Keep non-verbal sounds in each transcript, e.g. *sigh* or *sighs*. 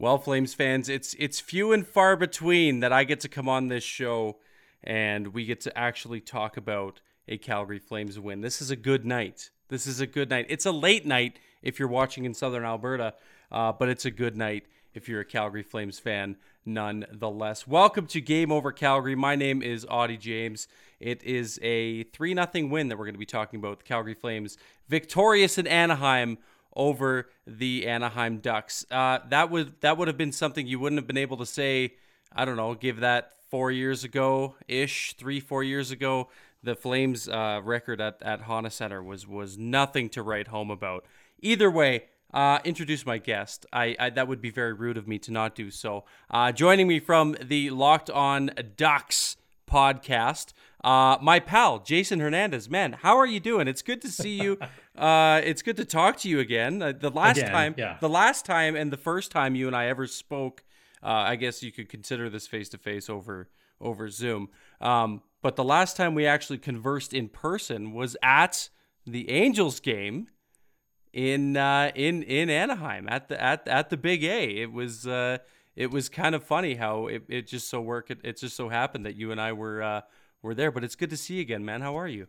Well, Flames fans, it's it's few and far between that I get to come on this show and we get to actually talk about a Calgary Flames win. This is a good night. This is a good night. It's a late night if you're watching in Southern Alberta, uh, but it's a good night if you're a Calgary Flames fan, nonetheless. Welcome to Game Over Calgary. My name is Auddie James. It is a 3 0 win that we're going to be talking about. The Calgary Flames victorious in Anaheim over the Anaheim Ducks. Uh, that would that would have been something you wouldn't have been able to say. I don't know, give that four years ago ish, three four years ago. The Flames' uh, record at at Honda Center was was nothing to write home about. Either way, uh, introduce my guest. I, I, that would be very rude of me to not do so. Uh, joining me from the Locked On Ducks podcast, uh, my pal Jason Hernandez. Man, how are you doing? It's good to see you. *laughs* uh, it's good to talk to you again. Uh, the last Again, time, yeah. the last time, and the first time you and I ever spoke. Uh, I guess you could consider this face to face over over Zoom. Um, but the last time we actually conversed in person was at the Angels game in uh, in in Anaheim at the at at the Big A. It was uh, it was kind of funny how it, it just so worked. It, it just so happened that you and I were uh, were there. But it's good to see you again, man. How are you?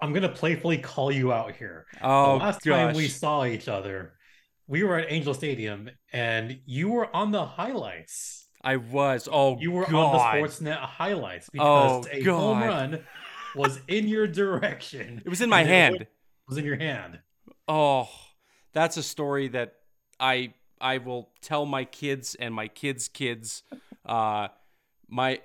I'm gonna playfully call you out here. Oh, the last time we saw each other, we were at Angel Stadium, and you were on the highlights. I was. Oh, You were God. on the Sportsnet highlights because Oh, a God. home run was in your direction. *laughs* It was in my and hand. was in your hand. Oh, that's a story that I I will tell my kids and my kids' kids. Uh, my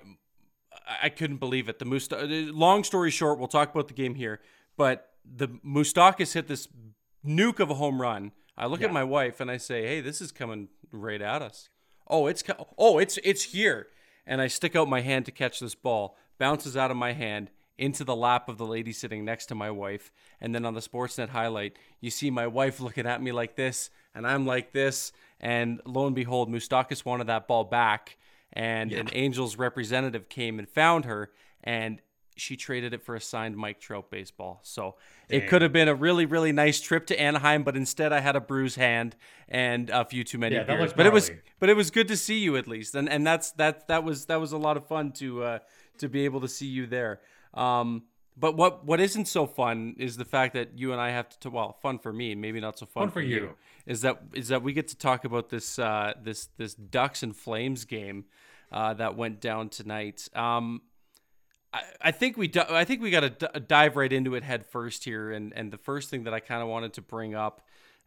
I- couldn't believe it. The Musta- uh, Long story short, we'll talk about the game here, but the Moustakas hit this nuke of a home run. I look at my wife and I say, "Hey, this is coming right at us." Oh, it's co- oh, it's it's here. And I stick out my hand to catch this ball. Bounces out of my hand into the lap of the lady sitting next to my wife. And then on the Sportsnet highlight, you see my wife looking at me like this, and I'm like this. And lo and behold, Moustakas wanted that ball back, and an Angels representative came and found her, and she traded it for a signed Mike Trout baseball. So it could have been a really, really nice trip to Anaheim, but instead I had a bruised hand and a few too many Yeah, beers. But it was, but it was good to see you at least, and and that's that that was that was a lot of fun to uh, to be able to see you there. Um, but what what isn't so fun is the fact that you and I have to well fun for me, maybe not so fun, Fun for you. is that is that we get to talk about this uh, this this Ducks and Flames game uh, that went down tonight. Um, I, I think we di- I think we got to d- dive right into it head first here, and and the first thing that I kind of wanted to bring up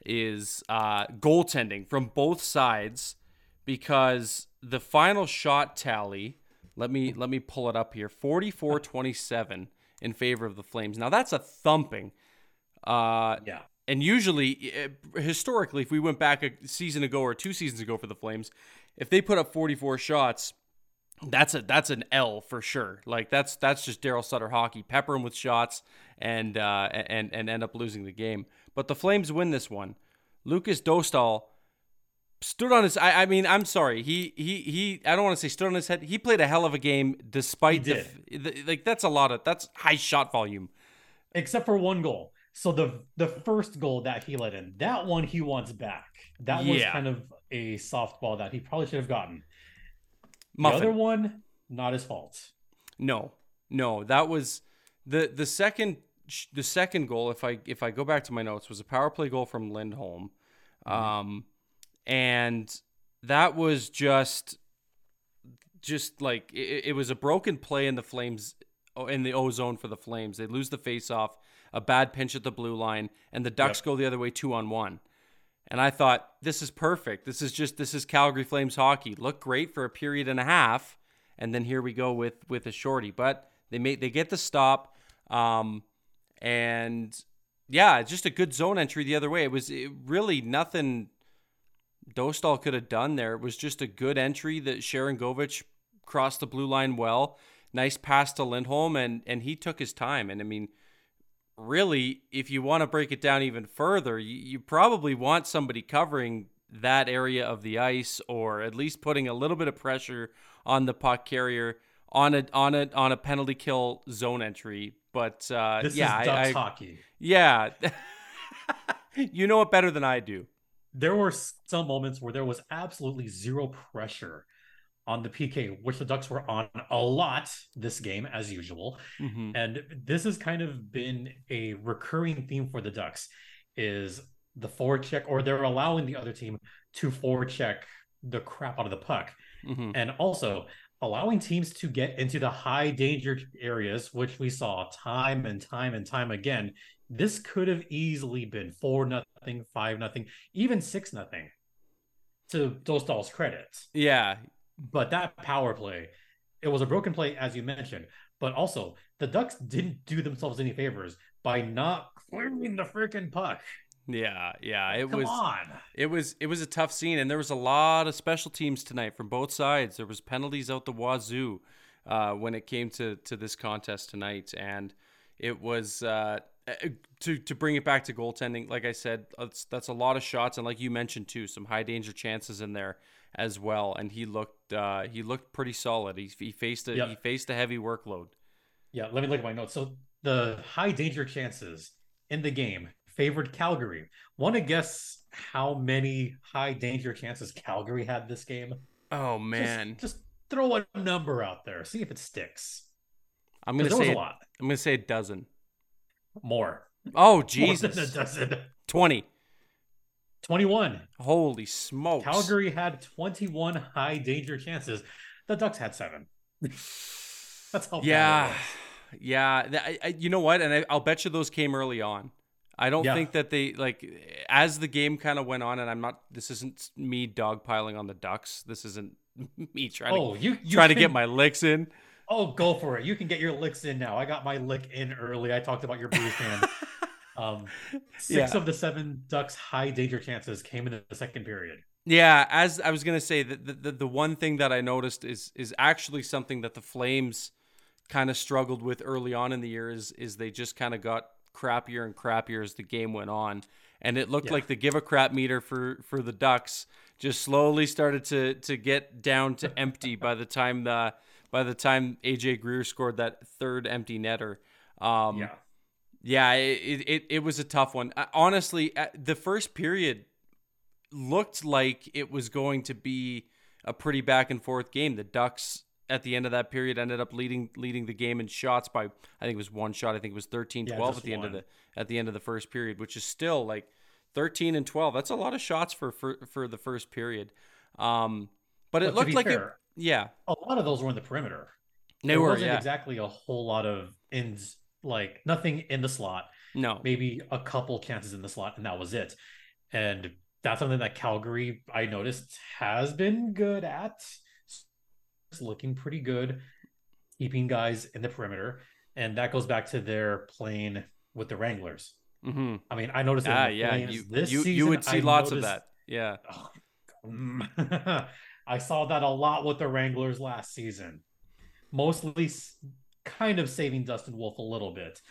is uh, goaltending from both sides because the final shot tally. Let me let me pull it up here. 44-27 in favor of the Flames. Now that's a thumping. Uh, Yeah. and usually, eh, historically, if we went back a season ago or two seasons ago for the Flames, if they put up 44 shots, that's a that's an L for sure. Like that's that's just Daryl Sutter hockey. Pepper him with shots and uh, and and end up losing the game. But the Flames win this one. Lukas Dostal stood on his. I, I mean, I'm sorry. He he he. I don't want to say stood on his head. He played a hell of a game despite the, the like. That's a lot of that's high shot volume. except for one goal. So the the first goal that he let in, that one he wants back. That was kind of a softball that he probably should have gotten. Muffin. The other one, not his fault. No, no, that was the the second the second goal. If I if I go back to my notes, was a power play goal from Lindholm, Mm-hmm. um, and that was just just like it, it was a broken play in the Flames oh, in the ozone for the Flames. They lose the face off, a bad pinch at the blue line, and the Ducks Yep. go the other way two on one. And I thought this is perfect. This is just this is Calgary Flames hockey. Look great for a period and a half, and then here we go with with a shorty. But they made they get the stop, um, and yeah, it's just a good zone entry the other way. It was it really nothing Dostal could have done there. It was just a good entry that Sharangovich crossed the blue line well. Nice pass to Lindholm, and and he took his time. And I mean, really, if you want to break it down even further, you, you probably want somebody covering that area of the ice, or at least putting a little bit of pressure on the puck carrier on a on a on a penalty kill zone entry. But uh, This yeah, is Ducks I, I, hockey. yeah, *laughs* you know it better than I do. There were some moments where there was absolutely zero pressure on the PK, which the Ducks were on a lot this game, as usual. Mhm. And this has kind of been a recurring theme for the Ducks is the forward check, or they're allowing the other team to forward check the crap out of the puck. Mhm. And also allowing teams to get into the high danger areas, which we saw time and time and time again. This could have easily been four nothing, five nothing, even six nothing. To Dostal's credit, Yeah, but that power play, it was a broken play, as you mentioned. But also, the Ducks didn't do themselves any favors by not clearing the freaking puck. yeah, yeah. It Come was on. it was it was a tough scene, and there was a lot of special teams tonight from both sides. There was penalties out the wazoo uh, when it came to to this contest tonight, and it was uh, uh, to to bring it back to goaltending. Like I said, that's that's a lot of shots, and like you mentioned too, some high danger chances in there as well. And he looked uh, he looked pretty solid. He, he faced a Yep. he faced a heavy workload. Yeah, let me look at my notes. So the high danger chances in the game favored Calgary. Want to guess how many high danger chances Calgary had this game? Oh man, just, throw a number out there, see if it sticks. I'm gonna say a lot I'm gonna say a dozen. more. Oh *laughs* More Jesus, than a dozen. twenty. 21. Holy smokes! Calgary had 21 high danger chances. The Ducks had seven. *sighs* That's how bad Yeah, yeah. I, I, you know what? And I, I'll bet you those came early on. I don't Yeah. think that they like as the game kind of went on. And I'm not. This isn't me dogpiling on the Ducks. This isn't *laughs* me trying Oh, to you, you trying to get my licks in. Oh, go for it. You can get your licks in now. I got my lick in early. I talked about your bruised hand. *laughs* Um, six Yeah. of the seven Ducks' high danger chances came in the second period. Yeah, as I was gonna say, the, the the one thing that I noticed is is actually something that the Flames kind of struggled with early on in the year is is they just kind of got crappier and crappier as the game went on, and it looked Yeah. like the give a crap meter for for the Ducks just slowly started to to get down to empty *laughs* by the time the by the time AJ Greer scored that third empty netter. Um, yeah. Yeah, it, it, it was a tough one. Honestly, uh, the first period looked like it was going to be a pretty back and forth game. The Ducks at the end of that period ended up leading leading the game in shots by I think it was one shot. I think it was 13-12 Yeah, at the end of the at the end of the first period, which is still like 13 and 12. That's a lot of shots for for, for the first period. Um but it But looked like it yeah. a lot of those were in the perimeter. They there were wasn't yeah. exactly a whole lot of ins, like nothing in the slot. no. Maybe a couple chances in the slot, and that was it. And that's something that Calgary, I noticed, has been good at. It's looking pretty good, keeping guys in the perimeter, and that goes back to their playing with the Wranglers. Mhm. I mean, I noticed Ah, yeah, you this you, you would see I lots of that. Yeah. *laughs* Oh. *laughs* I saw that a lot with the Wranglers last season. Mostly kind of saving Dustin Wolf a little bit,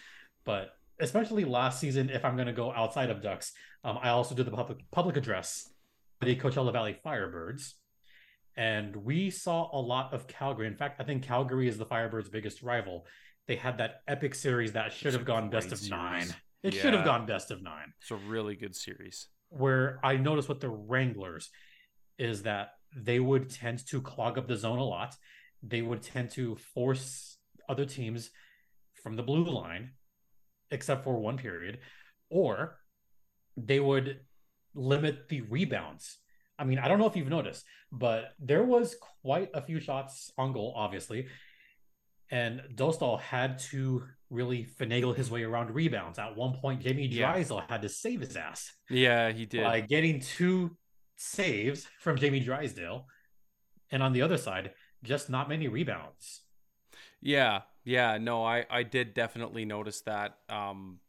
but especially last season, if I'm going to go outside of Ducks, um, I also did the public, public address for the Coachella Valley Firebirds. And we saw a lot of Calgary. In fact, I think Calgary is the Firebirds' biggest rival. They had that epic series that should have gone best of series. nine. It should have gone best of nine It's a really good series. where I noticed with the Wranglers is that they would tend to clog up the zone a lot. They would tend to force other teams from the blue line, except for one period, or they would limit the rebounds. I mean, I don't know if you've noticed, but there was quite a few shots on goal, obviously. And Dostal had to really finagle his way around rebounds. At one point, Jamie Drysdale yeah. had to save his ass. Yeah, he did. By getting two saves from Jamie Drysdale. And on the other side, just not many rebounds. Yeah, yeah, no, I I did definitely notice that um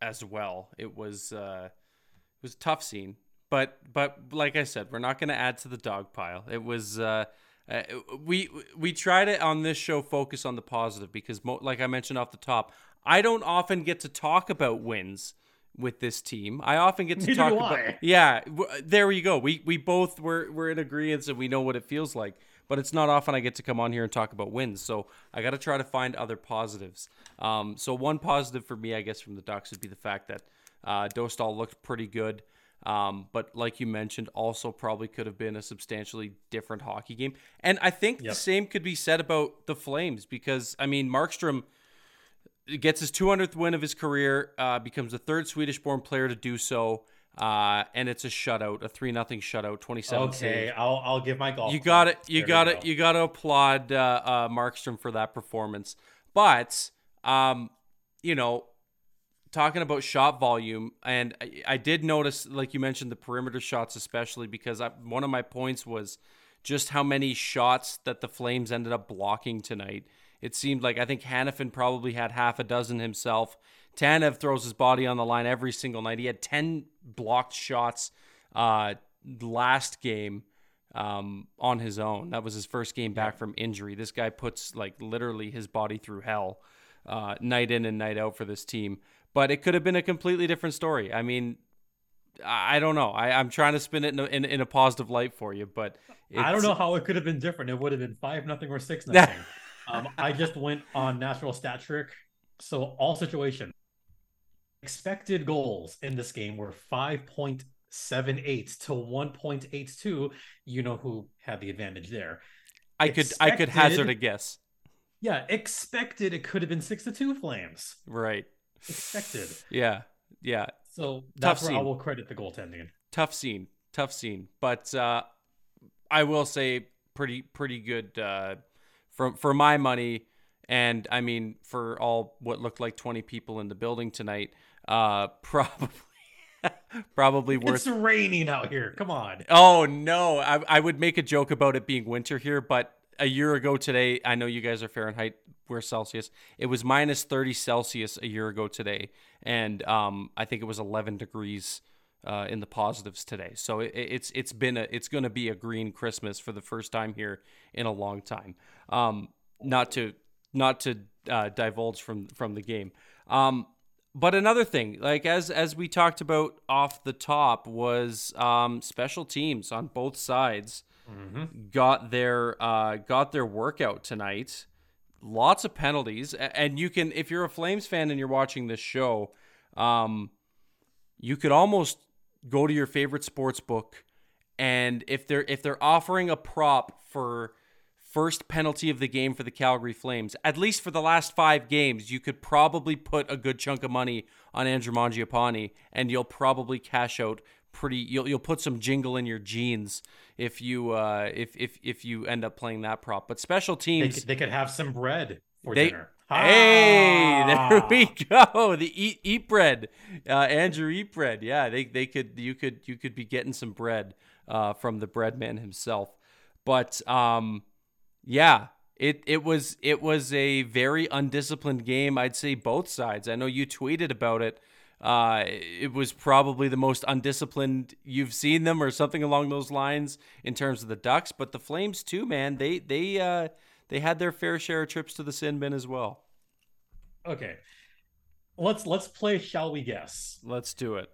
as well. It was uh it was a tough scene, but but like I said, we're not going to add to the dog pile. It was uh, uh, we we try to on this show focus on the positive because mo- like I mentioned off the top, I don't often get to talk about wins with this team. I often get to Neither talk about yeah. W- there you go. We we both were we're in agreement and we know what it feels like. But it's not often I get to come on here and talk about wins, so I got to try to find other positives. Um, so one positive for me, I guess, from the Ducks would be the fact that uh, Dostal looked pretty good. Um, but like you mentioned, also probably could have been a substantially different hockey game. And I think yep. the same could be said about the Flames because, I mean, Markstrom gets his 200th win of his career, uh, becomes the third Swedish born player to do so. Uh, and it's a shutout, a three nothing shutout, twenty seven. Okay, save. I'll I'll give my golf. You got it. You got it. You got to applaud uh, uh, Markstrom for that performance. But um, you know, talking about shot volume, and I, I, did notice, like you mentioned, the perimeter shots, especially because I, one of my points was just how many shots that the Flames ended up blocking tonight. It seemed like I think Hanifin probably had half a dozen himself. Tanev throws his body on the line every single night. He had 10 blocked shots uh, last game um, on his own. That was his first game back from injury. This guy puts like literally his body through hell uh, night in and night out for this team but it could have been a completely different story. I mean, I don't know. I, am trying to spin it in a, in, in a positive light for you, but I don't know how it could have been different. It would have been five nothing or six *laughs* nothing. um, I just went on natural stat trick, so all situation expected goals in this game were five point seven eight to one point eight two. You know who had the advantage there? I expected, could I could hazard a guess. Yeah, expected it could have been six to two Flames. Right expected. Yeah, yeah. So that's Tough where scene. I will credit the goaltending. Tough scene, tough scene, but uh, I will say pretty pretty good uh, for for my money, and I mean for all what looked like twenty people in the building tonight. Uh, *laughs* probably. probably worth. It's raining out here. Come on. Oh no, I, I would make a joke about it being winter here, but a year ago today, I know you guys are Fahrenheit we're Celsius. It was minus 30 Celsius a year ago today, and um, I think it was 11 degrees uh, in the positives today. So it, it's it's been a it's going to be a green Christmas for the first time here in a long time. Um, not to not to uh, divulge from from the game. Um, but another thing, like as as we talked about off the top, was um, special teams on both sides mm-hmm. got their uh, got their workout tonight lots of penalties, and you can if you're a Flames fan and you're watching this show, um, you could almost go to your favorite sports book, and if they're if they're offering a prop for first penalty of the game for the Calgary Flames, at least for the last five games, you could probably put a good chunk of money on Andrew Mangiapane, and you'll probably cash out pretty. You'll you'll put some jingle in your jeans if you uh, if if if you end up playing that prop. But special teams, they could, they could have some bread for they, dinner. Hey, *laughs* there we go. The eat eat bread, uh, Andrew eat bread. Yeah, they they could you could you could be getting some bread uh, from the bread man himself. But um, yeah, it it was it was a very undisciplined game. I'd say both sides. I know you tweeted about it uh, it was probably the most undisciplined you've seen them, or something along those lines, in terms of the Ducks. But the Flames too, man. They they uh, they had their fair share of trips to the sin bin as well. Okay, let's let's play. Shall we guess? Let's do it.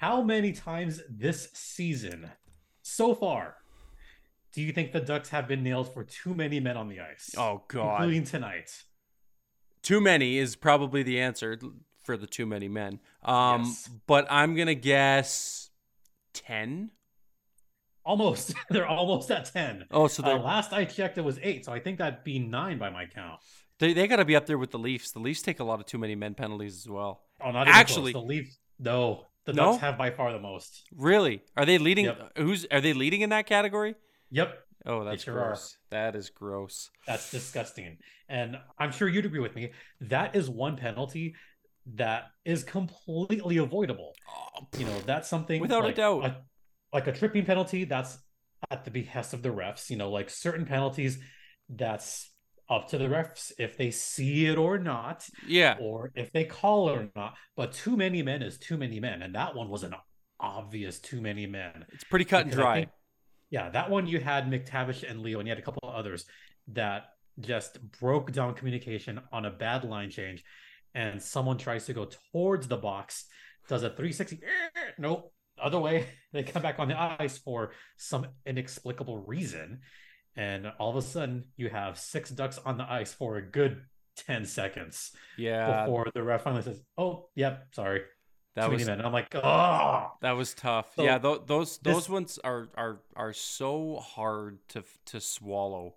How many times this season, so far, do you think the Ducks have been nailed for too many men on the ice? Oh God, including tonight. Too many is probably the answer for the too many men. Um, yes. But I'm gonna guess ten. almost. *laughs* they're almost at ten. Oh, so Uh, they're, last I checked, it was eight. So I think that'd be nine by my count. they they got to be up there with the Leafs. The Leafs take a lot of too many men penalties as well. Oh, not even Actually- close. the Leafs. No, the No? Ducks have by far the most. Really? Are they leading? Yep. Who's are they leading in that category? Yep, Oh, that's sure are. gross. That is gross. that's disgusting. And I'm sure you'd agree with me. That is one penalty that is completely avoidable. Oh, You know, that's something Without a like doubt. like a tripping penalty. That's at the behest of the refs. You know, like certain penalties, that's up to the refs if they see it or not. yeah. or if they call it or not. But too many men is too many men, and that one was an obvious too many men. It's pretty cut and dry. Yeah, that one you had McTavish and Leo, and you had a couple of others that just broke down communication on a bad line change, and someone tries to go towards the box, does a 360, eh, nope, other way. *laughs* They come back on the ice for some inexplicable reason, and all of a sudden you have six ducks on the ice for a good 10 seconds yeah, before the ref finally says, "Oh, yep, sorry, that was many men." And I'm like, "Oh, that was tough. So, yeah, th- those those this- ones are are are so hard to to swallow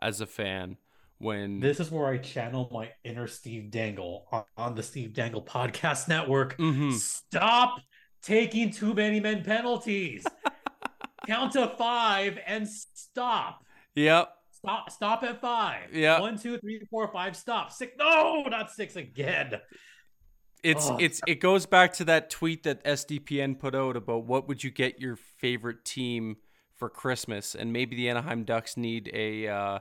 as a fan when this is where I channel my inner Steve Dangle on, on the Steve Dangle Podcast Network. Mhm. Stop taking too many men penalties. *laughs* Count to five and stop. Yep. Stop. Stop at five. Yeah. One, two, three, four, five. Stop. Six. No, not six again. It's Ugh. it's it goes back to that tweet that SDPN put out about what would you get your favorite team for Christmas, and maybe the Anaheim Ducks need a uh,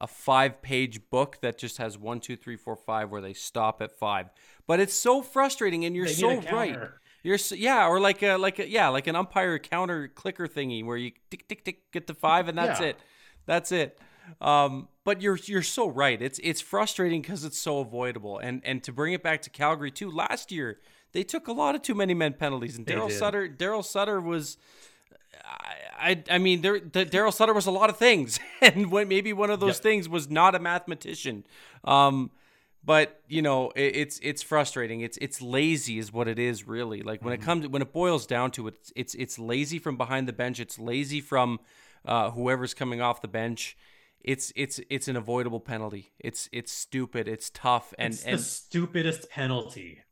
a five page book that just has one, two, three, four, five, where they stop at five. But it's so frustrating, and you're They so right. You're so, yeah, or like a like a yeah, like an umpire counter clicker thingy where you tick tick tick get to five and that's Yeah. it, that's it. Um, but you're you're so right. It's it's frustrating because it's so avoidable. And and to bring it back to Calgary too, last year they took a lot of too many men penalties, and Daryl. Sutter Daryl Sutter was. I, I I mean, there the, Daryl Sutter was a lot of things, *laughs* and when, maybe one of those Yep. things was not a mathematician. Um, but you know, it, it's it's frustrating. It's it's lazy, is what it is, really. Like when it comes when it boils down to it, it's it's, it's lazy from behind the bench. It's lazy from uh, whoever's coming off the bench. It's it's it's an avoidable penalty. It's it's stupid. It's tough, and it's and the stupidest penalty.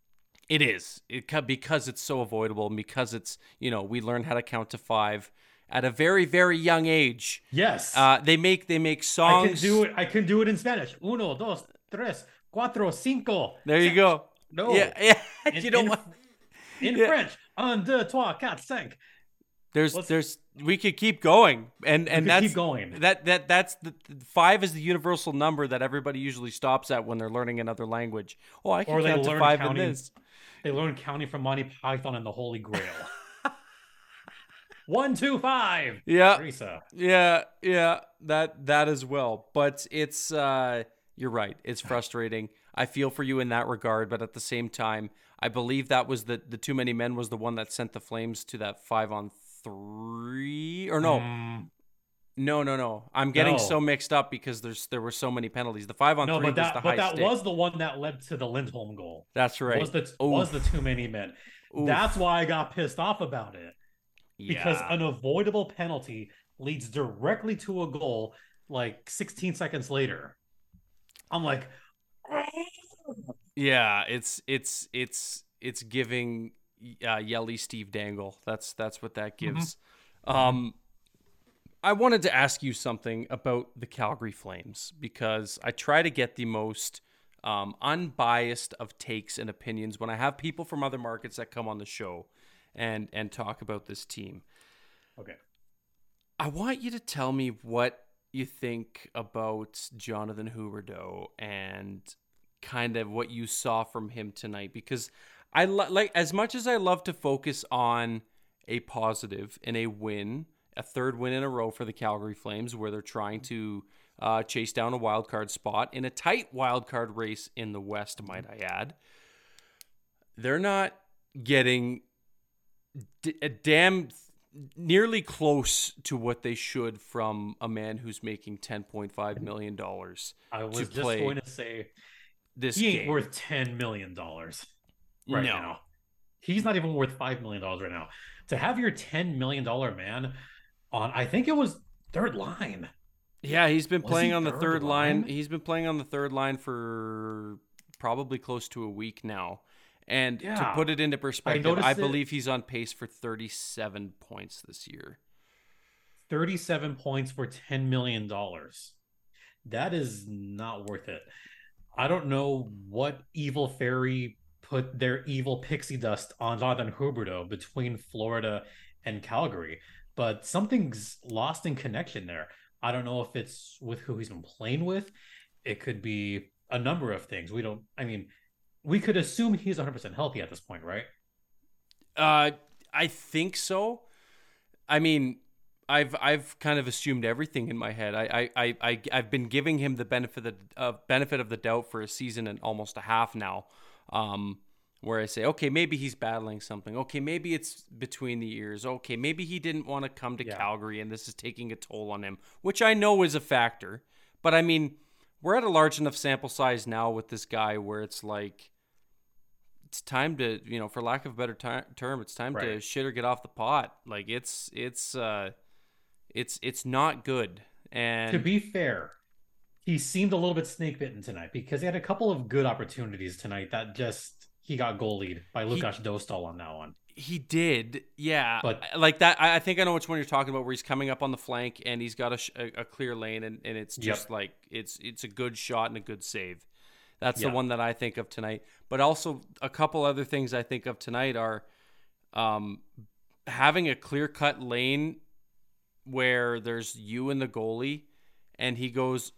it is it because it's so avoidable, and because it's you know we learn how to count to five at a very very young age. Yes. Uh, they make they make songs. I can do it. I can do it in Spanish. Uno, dos, tres, cuatro, cinco. There you go. No. Yeah, *laughs* yeah. In, you don't in, want. in Yeah. French. Un, deux, trois, quatre, cinq. There's let's- there's we could keep going, and and could that's keep going. That that that's the five is the universal number that everybody usually stops at when they're learning another language. Oh, I can Or count to learn five counting. in this. They learn counting from Monty Python and the Holy Grail. *laughs* One, two, five. Yeah, Teresa. yeah, yeah. That that as well. But it's uh, you're right. It's *laughs* frustrating. I feel for you in that regard, but at the same time, I believe that was the the too many men was the one that sent the Flames to that five on three or no. Mm, No, no, no. I'm getting No. so mixed up because there's there were so many penalties. The five on no, three but was that the but that stick. was the one that led to the Lindholm goal. That's right. Was the Oof. was the too many men. Oof. That's why I got pissed off about it. Yeah. Because an avoidable penalty leads directly to a goal like 16 seconds later. I'm like, yeah, it's it's it's it's giving uh, yelly Steve Dangle. That's that's what that Mm-hmm. gives. Um, I wanted to ask you something about the Calgary Flames because I try to get the most um, unbiased of takes and opinions when I have people from other markets that come on the show and and talk about this team. okay. I want you to tell me what you think about Jonathan Huberdeau and kind of what you saw from him tonight because I lo- like as much as I love to focus on a positive and a win, a third win in a row for the Calgary Flames where they're trying to uh, chase down a wild card spot in a tight wild card race in the West, might I add. They're not getting d- a damn nearly close to what they should from a man who's making 10.5 million dollars I was just going to say this he ain't game. worth 10 million dollars right No. now. He's not even worth 5 million dollars right now. To have your 10 million dollar man on I think it was third line. Yeah, he's been Was playing he on the third third line? line? He's been playing on the third line for probably close to a week now. And to put it into perspective, I, it- believe he's on pace for 37 points this year. 37 points for 10 million dollars. That is not worth it. I don't know what evil fairy put their evil pixie dust on Jonathan Huberdeau between Florida and Calgary, but something's lost in connection there. I don't know if it's with who he's been playing with. It could be a number of things. We don't I mean, we could assume he's 100% healthy at this point, right? Uh, I think so. I mean, I've I've kind of assumed everything in my head. I I I, I've been giving him the benefit of, uh, benefit of the doubt for a season and almost a half now. Um, where I say, okay, maybe he's battling something. Okay, maybe it's between the ears. Okay, maybe he didn't want to come to Yeah. Calgary and this is taking a toll on him, which I know is a factor. But I mean, we're at a large enough sample size now with this guy where it's like it's time to you know for lack of a better term it's time to shit or get off the pot like it's it's uh it's it's not good and to be fair, he seemed a little bit snake bitten tonight because he had a couple of good opportunities tonight that just he got goalied by He- Lukas Dostal on that one. he did yeah But- like that I, think i know which one you're talking about where he's coming up on the flank and he's got a, sh- a, clear lane and, and it's Yep. just like it's it's a good shot and a good save that's the one that i think of tonight but also a couple other things i think of tonight are um having a clear cut lane where there's you and the goalie and he goes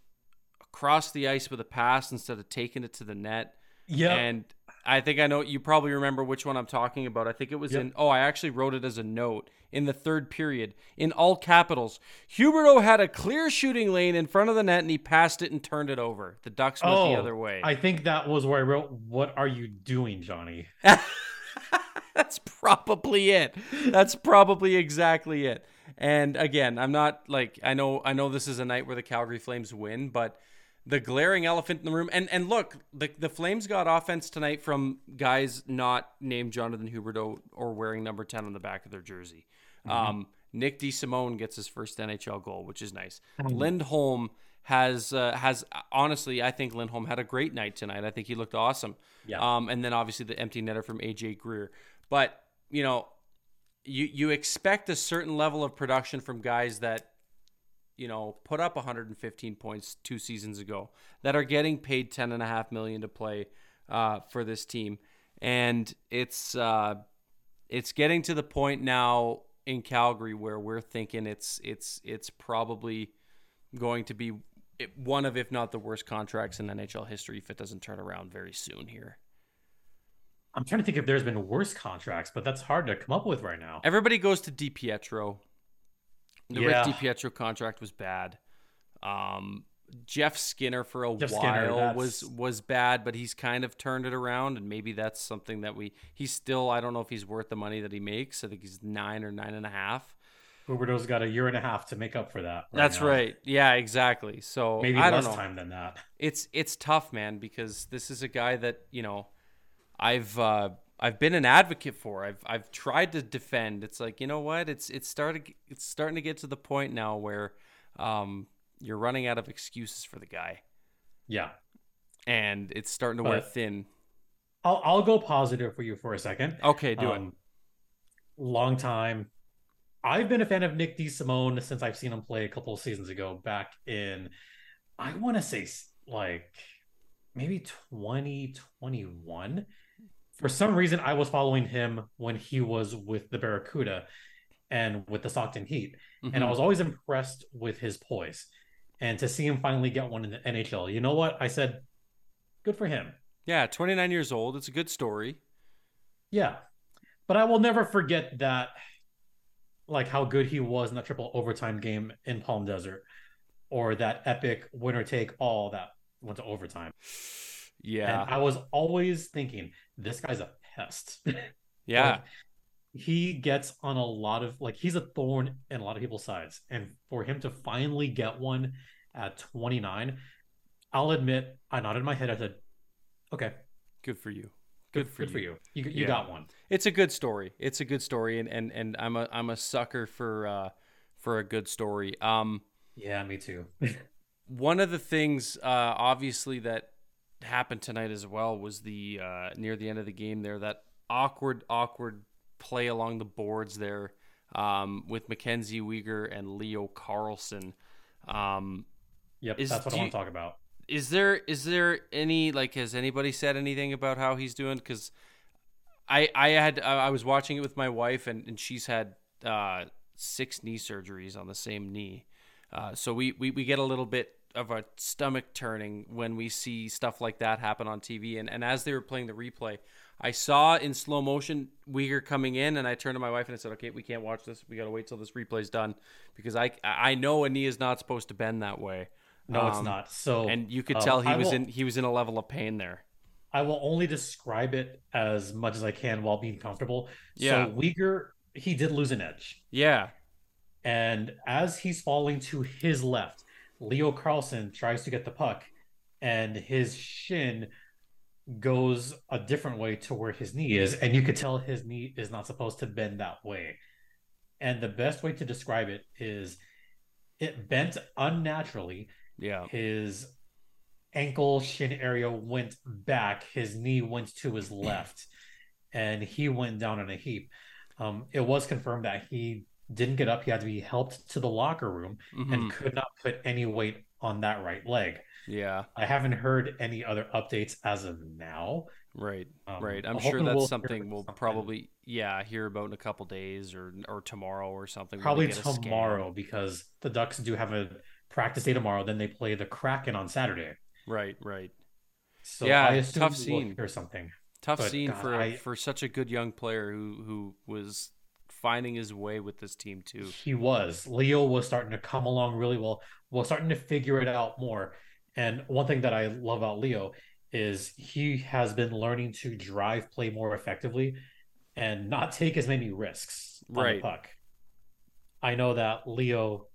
across the ice with a pass instead of taking it to the net Yeah, and I think I know you probably remember which one I'm talking about. I think it was Yep. in oh, I actually wrote it as a note in the third period in all capitals. Huberdeau had a clear shooting lane in front of the net and he passed it and turned it over. The Ducks went the oh, other way. Oh, I think that was where I wrote, "What are you doing, Johnny?" *laughs* That's probably it. That's probably exactly it. And again, I'm not like I know I know this is a night where the Calgary Flames win, but the glaring elephant in the room and and look, the the Flames got offense tonight from guys not named Jonathan Huberdeau or wearing number 10 on the back of their jersey. Um Nick DeSimone gets his first NHL goal, which is nice. Lindholm has uh, has honestly, I think Lindholm had a great night tonight. I think he looked awesome. Yeah. Um, and then obviously the empty netter from AJ Greer. But you know, you you expect a certain level of production from guys that you know put up 115 points two seasons ago that are getting paid 10 and a half million to play uh, for this team, and it's uh, it's getting to the point now in Calgary where we're thinking it's it's it's probably going to be one of if not the worst contracts in NHL history if it doesn't turn around very soon here. I'm trying to think if there's been worse contracts, but that's hard to come up with right now. Everybody goes to DiPietro. The Yeah. Rick DiPietro contract was bad. Um, Jeff Skinner for a Jeff while Skinner, was was bad, but he's kind of turned it around, and maybe that's something that we. He's still. I don't know if he's worth the money that he makes. I think he's nine or nine and a half. Huberdeau's got a year and a half to make up for that. That's now. right. Yeah, exactly. So Maybe I don't less know. time than that. it's it's tough, man, because this is a guy that you know, I've uh, I've been an advocate for. I've I've tried to defend. It's like you know what? It's it's started. It's starting to get to the point now where um, you're running out of excuses for the guy, Yeah. and it's starting to wear thin. I'll I'll go positive for you for a second. Okay, do it. Um, Long time. I've been a fan of Nick DeSimone since I've seen him play a couple of seasons ago back in, I want to say like maybe 2021. For some reason, I was following him when he was with the Barracuda and with the Stockton Heat. And I Mhm. was always impressed with his poise. And to see him finally get one in the NHL, you know what? I said, good for him. Yeah, 29 years old. It's a good story. Yeah. But I will never forget that, like how good he was in that triple overtime game in Palm Desert, or that epic winner take all that went to overtime. Yeah, And I was always thinking, this guy's a pest. *laughs* yeah. Like, he gets on a lot of like he's a thorn in a lot of people's sides. And for him to finally get one at 29, I'll admit I nodded my head. I said, Okay, Good for you. Good for good you. for you. You, you Yeah. got one. it's a good story. It's a good story, and and and I'm a I'm a sucker for uh, for a good story. Um, yeah, me too. *laughs* one of the things, uh, obviously, that happened tonight as well was the uh, near the end of the game there that awkward, awkward play along the boards there um, with Mackenzie Weegar and Leo Carlsson. Um, yep, is, that's what I want to talk about. Is there is there any like has anybody said anything about how he's doing? Because I I had I was watching it with my wife and, and she's had uh, six knee surgeries on the same knee, uh, so we, we we get a little bit of a stomach turning when we see stuff like that happen on TV. And and as they were playing the replay, I saw in slow motion Weegar coming in, and I turned to my wife and I said, "Okay, we can't watch this. We got to wait till this replay's done because I I know a knee is not supposed to bend that way. No, um, it's not. So and you could um, tell he I was will, in he was in a level of pain there. I will only describe it as much as I can while being comfortable. Yeah. So Weegar, he did lose an edge. Yeah. And as he's falling to his left, Leo Carlsson tries to get the puck, and his shin goes a different way to where his knee is, and you could tell his knee is not supposed to bend that way. And the best way to describe it is it bent unnaturally. Yeah. His ankle shin area went back, his knee went to his left, and he went down in a heap. Um, it was confirmed that he didn't get up. He had to be helped to the locker room mm-hmm. and could not put any weight on that right leg. Yeah. I haven't heard any other updates as of now. Right. Um, right. I'm sure that's we'll something we'll something. probably yeah, hear about in a couple days or or tomorrow or something. Probably tomorrow because the Ducks do have a practice day tomorrow, then they play the Kraken on Saturday. Right, right. So yeah, tough scene or something. Tough but scene God, for I, for such a good young player who who was finding his way with this team too. He was. Leo was starting to come along really well. Was starting to figure it out more. And one thing that I love about Leo is he has been learning to drive play more effectively and not take as many risks on right. the puck. I know that Leo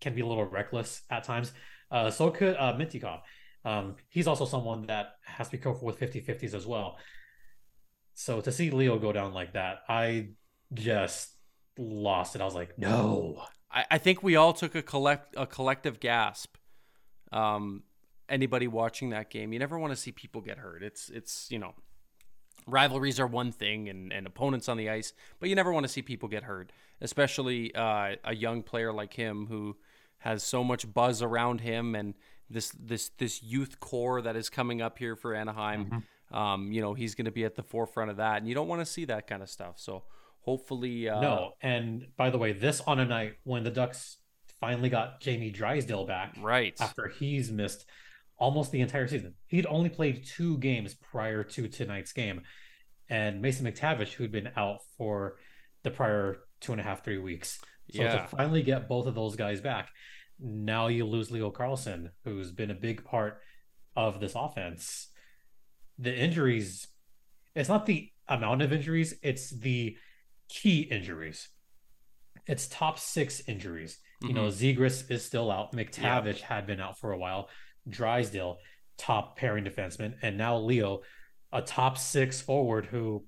can be a little reckless at times. Uh, so could uh, Mintyukov. Um, he's also someone that has to be careful with 50 50s as well. So to see Leo go down like that, I just lost it. I was like, no. I, I think we all took a collect a collective gasp. Um, anybody watching that game, you never want to see people get hurt. It's it's you know, rivalries are one thing and, and opponents on the ice, but you never want to see people get hurt, especially uh, a young player like him who has so much buzz around him and this this this youth core that is coming up here for Anaheim. Mm-hmm. Um, you know, he's going to be at the forefront of that, and you don't want to see that kind of stuff. So hopefully uh... no and by the way this on a night when the ducks finally got jamie drysdale back right. after he's missed almost the entire season. He'd only played two games prior to tonight's game and mason mctavish who'd been out for the prior two and a half three weeks. So yeah. to finally get both of those guys back now you lose leo carlsson who's been a big part of this offense. The injuries it's not the amount of injuries it's the key injuries. It's top six injuries. Mm-hmm. You know, mm-hmm. Is still out. McTavish yeah. had been out for a while. Drysdale, top pairing defenseman, and now Leo, a top six forward who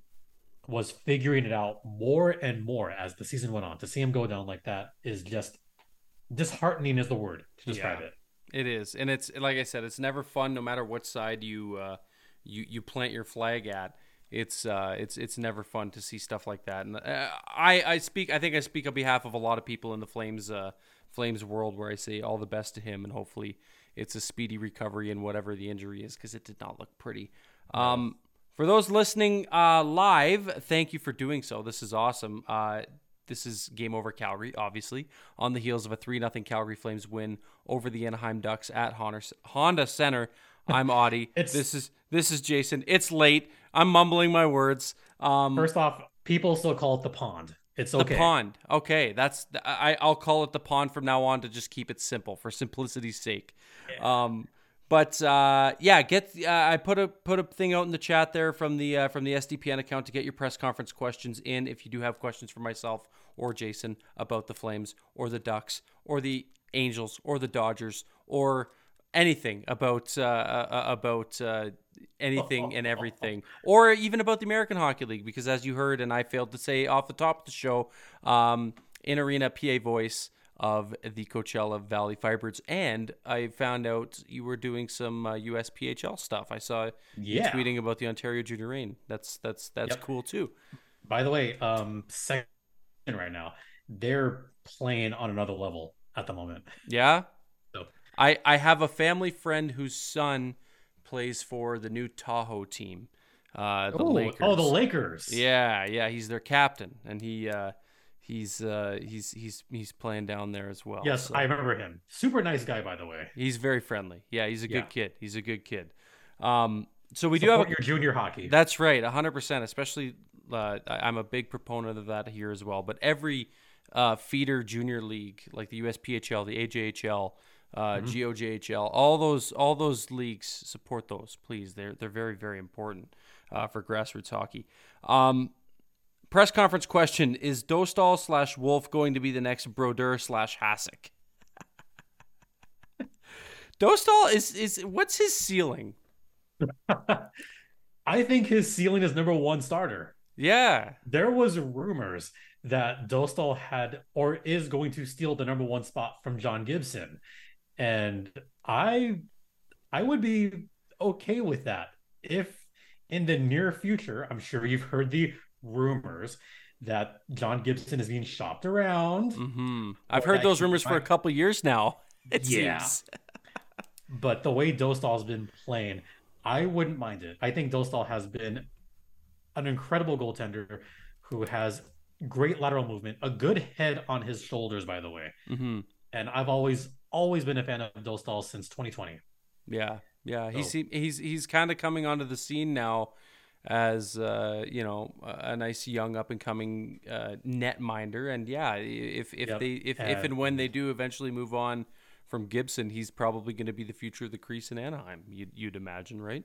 was figuring it out more and more as the season went on. To see him go down like that is just disheartening is the word to describe yeah, it. It is, and it's like I said, it's never fun, no matter what side you uh, you you plant your flag at it's uh, it's it's never fun to see stuff like that. And uh, I I speak I think I speak on behalf of a lot of people in the Flames uh, Flames world where I say all the best to him and hopefully it's a speedy recovery and whatever the injury is because it did not look pretty. Um, for those listening uh, live, thank you for doing so. This is awesome. Uh, this is game over Calgary, obviously, on the heels of a 3 0 Calgary Flames win over the Anaheim Ducks at Honda Center. I'm Auddie. *laughs* this is this is Jason. It's late. I'm mumbling my words. Um, First off, people still call it the pond. It's okay. The pond. Okay, that's I. I'll call it the pond from now on to just keep it simple for simplicity's sake. Yeah. Um, but uh, yeah, get. Uh, I put a put a thing out in the chat there from the uh, from the SDPN account to get your press conference questions in. If you do have questions for myself or Jason about the Flames or the Ducks or the Angels or the Dodgers or anything about uh, uh, about uh, anything *laughs* and everything, or even about the American Hockey League, because as you heard, and I failed to say off the top of the show, um, in arena PA voice of the Coachella Valley Firebirds. And I found out you were doing some uh, USPHL stuff. I saw you tweeting about the Ontario Junior Reign. That's that's that's Yep. cool too. By the way, um, second right now, they're playing on another level at the moment. Yeah. I I have a family friend whose son plays for the new Tahoe team. Uh, the Ooh, Lakers. Oh, the Lakers. Yeah, yeah, he's their captain, and he uh, he's uh, he's he's he's playing down there as well. Yes, so- I remember him. Super nice guy, by the way. He's very friendly. Yeah, he's a Yeah. good kid. He's a good kid. Um, so we do have your junior hockey. that's right, hundred percent. Especially, uh, I'm a big proponent of that here as well. But every uh, feeder junior league, like the USPHL, the AJHL, uh, Mm-hmm. GOJHL, all those all those leagues support those. Please, they're they're very very important uh, for grassroots hockey. Um, press conference question: Is Dostal slash Wolf going to be the next Brodeur slash Hasek? *laughs* Dostal is is what's his ceiling? *laughs* I think his ceiling is number one starter. Yeah, There was rumors that Dostal had or is going to steal the number one spot from John Gibson, and I, I would be okay with that if in the near future. I'm sure you've heard the rumors that John Gibson is being shopped around. hmm I've heard those rumors for a couple years now. *laughs* It Yeah. seems. *laughs* But the way Dostal's been playing, I wouldn't mind it. I think Dostal has been an incredible goaltender who has great lateral movement, a good head on his shoulders, by the way. hmm And I've always, always been a fan of Dostal since 2020. Yeah, yeah. He's So- he's he's kind of coming onto the scene now as uh, you know a nice young up and coming uh, net minder. And yeah, if if Yep. they if, if and when they do eventually move on from Gibson, he's probably going to be the future of the crease in Anaheim. You'd, you'd imagine, right?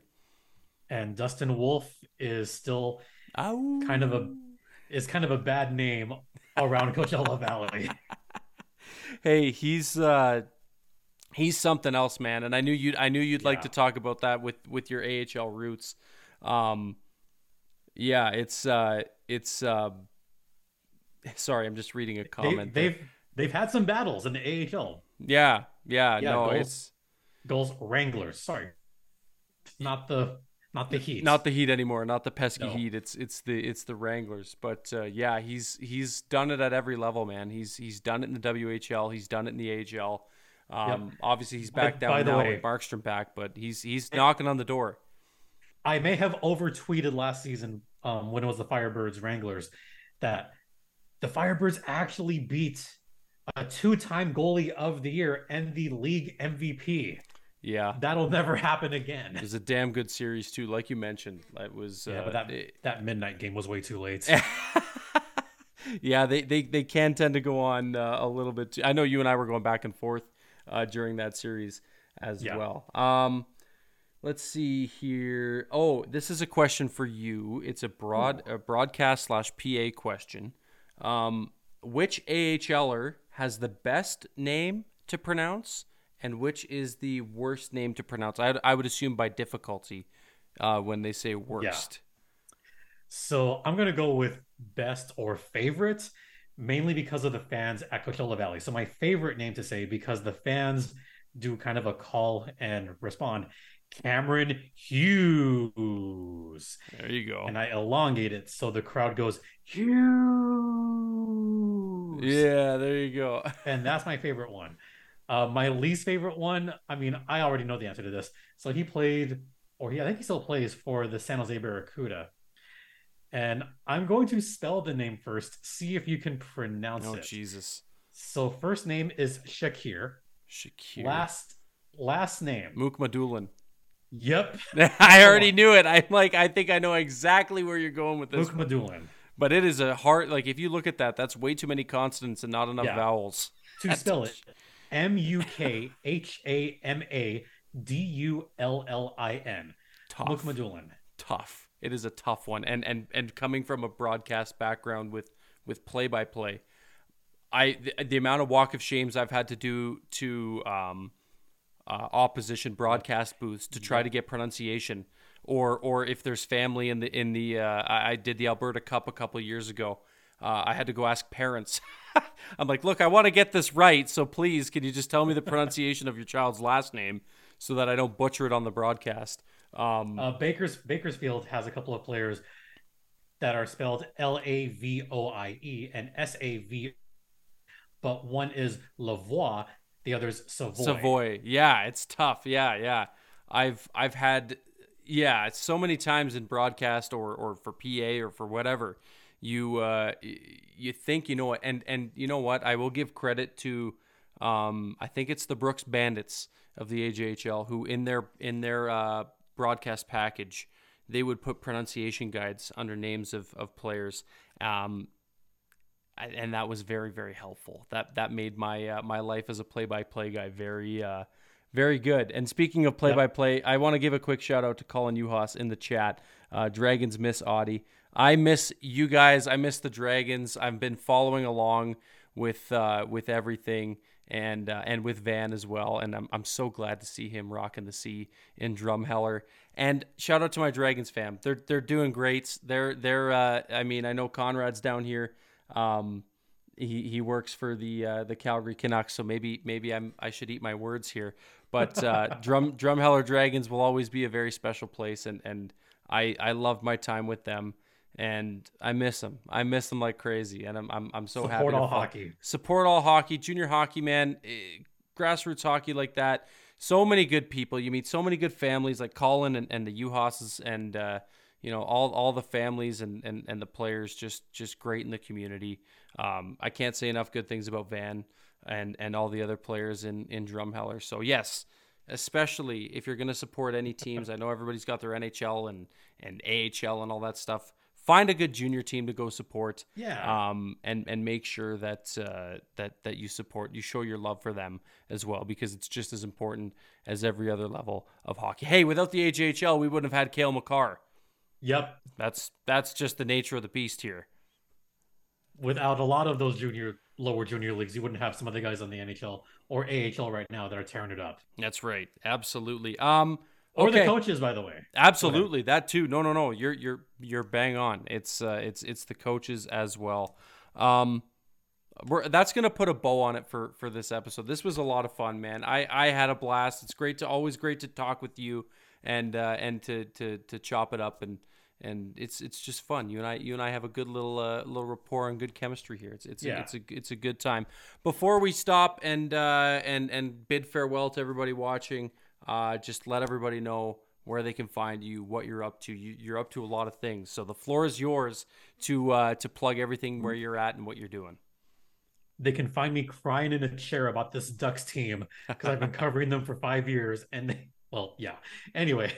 And Dustin Wolf is still Oh, kind of a is kind of a bad name around Coachella Valley. *laughs* hey, he's uh he's something else, man. And I knew you I knew you'd like to talk about that with with your AHL roots. Um yeah, it's uh it's uh *laughs* sorry, I'm just reading a They, comment. there. they've they've had some battles in the AHL. yeah, yeah, Yeah, no, goals. it's Goals Wranglers, sorry, not the not the Heat. not the Heat anymore, not the pesky No. Heat. It's it's the it's the Wranglers. But uh, yeah, he's he's done it at every level, man. He's he's done it in the WHL. He's done it in the AHL. Um, Obviously, he's By- back down by the now way- with Markstrom back, but he's he's knocking on the door. I may have over tweeted last season um, when it was the Firebirds Wranglers that the Firebirds actually beat a two-time goalie of the year and the league MVP. Yeah, That'll never happen again. it was a damn good series too, like you mentioned. It was. Yeah, uh, but that it- that midnight game was way too late. *laughs* yeah, they, they they can tend to go on uh, a little bit. Too. I know you and I were going back and forth uh, during that series as Yeah. well. Um, let's see here. Oh, this is a question for you. It's a broad a broadcast slash PA question. Um, which AHLer has the best name to pronounce, and which is the worst name to pronounce? I, I would assume by difficulty uh, when they say worst. So I'm gonna go with best or favorite, mainly because of the fans at Coachella Valley. So my favorite name to say because the fans do kind of a call and respond. Cameron Hughes, There you go. and I elongate it so the crowd goes Hughes. Yeah, there you go. *laughs* and that's my favorite one. Uh, my least favorite one, I mean, I already know the answer to this. So he played, or he, I think he still plays for the San Jose Barracuda. And I'm going to spell the name first, see if you can pronounce Oh it. Oh Jesus, So first name is Shakir. Shakir. Last last name. Mukhamadullin. Yep. *laughs* I already knew it. I'm like, I think I know exactly where you're going with this. Mukhamadullin. But it is a hard. Like, if you look at that, that's way too many consonants and not enough Yeah. vowels. *laughs* To spell it, M U K H A M A D U L L I N. Tough. Mukhamadullin. tough. It is a tough one, and and and coming from a broadcast background with with play by play, I the, the amount of walk of shames I've had to do to um, uh, opposition broadcast booths to try to get pronunciation, or or if there's family in the in the uh, I, did the Alberta Cup a couple of years ago. uh, I had to go ask parents. *laughs* I'm like, look, I want to get this right, so please, can you just tell me the pronunciation of your child's last name so that I don't butcher it on the broadcast? Um, uh, Baker's Bakersfield has a couple of players that are spelled L A V O I E and S A V, but one is Lavoie, the other is Savoie. Savoie, yeah, it's tough. Yeah, yeah. I've I've had yeah, so many times in broadcast or or for PA or for whatever, you uh, you think you know it, and and you know what? I will give credit to, um, I think it's the Brooks Bandits of the AJHL who in their in their uh, broadcast package they would put pronunciation guides under names of of players. Um, and that was very very helpful. That that made my uh, my life as a play by play guy very uh, very good. And speaking of play by play, I want to give a quick shout out to Colin Uhas in the chat. Uh, Dragons miss Auddie. I miss you guys. I miss the Dragons. I've been following along with uh, with everything and uh, and with Van as well. And I'm I'm so glad to see him rocking the C in Drumheller. And shout out to my Dragons fam. They're they're doing great. They're they're. Uh, I mean, I know Conrad's down here. Um, he he works for the uh, the Calgary Canucks, so maybe maybe I'm I should eat my words here. But uh, *laughs* Drum Drumheller Dragons will always be a very special place, and and I I love my time with them, and I miss them. I miss them like crazy, and I'm I'm, I'm so Support happy. all to hockey. Support all hockey, junior hockey, man, eh, grassroots hockey like that. So many good people. You meet so many good families like Colin and, and the Uhasses and uh, you know all all the families and, and and the players just just great in the community. Um, I can't say enough good things about Van and and all the other players in in Drumheller. So yes, especially if you're going to support any teams. I know everybody's got their NHL and and AHL and all that stuff. Find a good junior team to go support. Yeah. Um, and and make sure that uh, that that you support, you show your love for them as well, because it's just as important as every other level of hockey. Hey, without the AJHL, we wouldn't have had Cale Makar. Yep. That's that's just the nature of the beast here. Without a lot of those junior, lower junior leagues, you wouldn't have some of the guys on the NHL or AHL right now that are tearing it up. That's right. Absolutely. Um Or the coaches, by the way. Absolutely, that too. No, no, no. You're you're you're bang on. It's uh, it's it's the coaches as well. Um, we're, that's gonna put a bow on it for for this episode. This was a lot of fun, man. I I had a blast. It's great to always great to talk with you and uh, and to to to chop it up and and it's it's just fun. You and I you and I have a good little uh, little rapport and good chemistry here. It's it's Yeah. a, it's a it's a good time. Before we stop and uh, and and bid farewell to everybody watching, uh, just let everybody know where they can find you, what you're up to. You, you're up to a lot of things, so the floor is yours to uh, to plug everything where you're at and what you're doing. They can find me crying in a chair about this Ducks team because I've been *laughs* covering them for five years. And they, well, yeah. Anyway,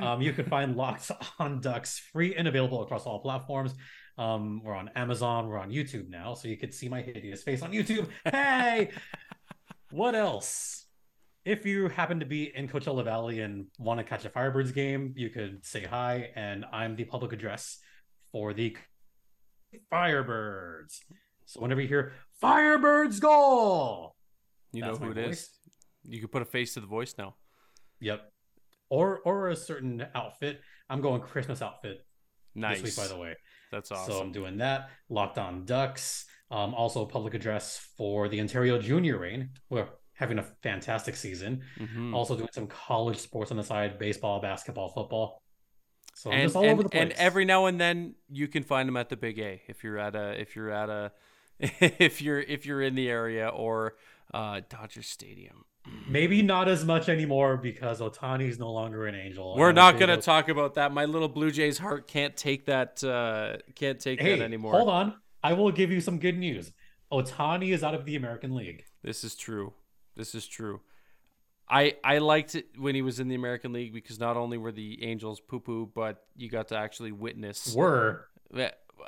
um, you can find Locked on Ducks free and available across all platforms. Um, we're on Amazon, we're on YouTube now, so you can see my hideous face on YouTube. Hey, what else? If you happen to be in Coachella Valley and want to catch a Firebirds game, you could say hi, and I'm the public address for the Firebirds. So whenever you hear Firebirds goal, You know who it voice. is. You can put a face to the voice now. yep, or or a certain outfit. I'm going Christmas outfit Nice. this week, by the way. That's awesome. So I'm doing that. Locked on Ducks. Um, also public address for the Ontario Junior Reign. We're having a fantastic season. Mhm. Also doing some college sports on the side: baseball, basketball, football. So and, just all and, over the place. and every now and then you can find them at the Big A if you're at a if you're at a *laughs* if you're if you're in the area or uh, Dodger Stadium. *clears throat* Maybe not as much anymore because Ohtani's no longer an angel. We're not going to talk about that. My little Blue Jays heart can't take that uh, can't take Hey, that anymore. hold on. I will give you some good news. Ohtani is out of the American League. This is true. This is true. I I liked it when he was in the American League because not only were the Angels poo poo, but you got to actually witness Were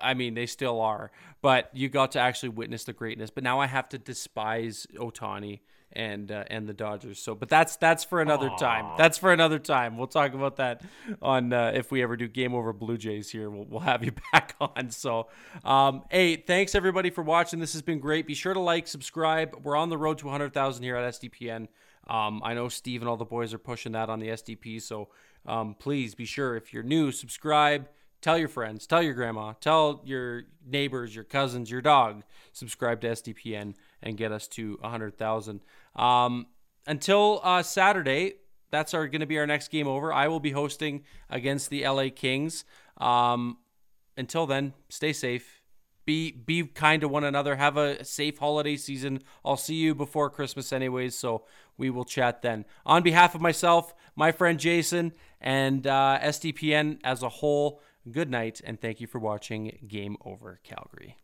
I mean, they still are, but you got to actually witness the greatness. But now I have to despise Ohtani and uh, and the Dodgers. So, but that's that's for another time. That's for another time. We'll talk about that on uh, if we ever do Game Over Blue Jays here. We'll, we'll have you *laughs* back on. So, um, hey, thanks everybody for watching. This has been great. Be sure to like, subscribe. We're on the road to 100,000 here at SDPN. Um, I know Steve and all the boys are pushing that on the SDP. So, um, please be sure if you're new, subscribe Tell your friends, tell your grandma, tell your neighbors, your cousins, your dog. Subscribe to SDPN and get us to 100,000. Um, until uh, Saturday, that's going to be our next game over. I will be hosting against the LA Kings. Um, until then, stay safe. Be be kind to one another. Have a safe holiday season. I'll see you before Christmas, anyways. So we will chat then. On behalf of myself, my friend Jason, and uh, SDPN as a whole, Good night, and thank you for watching Game Over Calgary.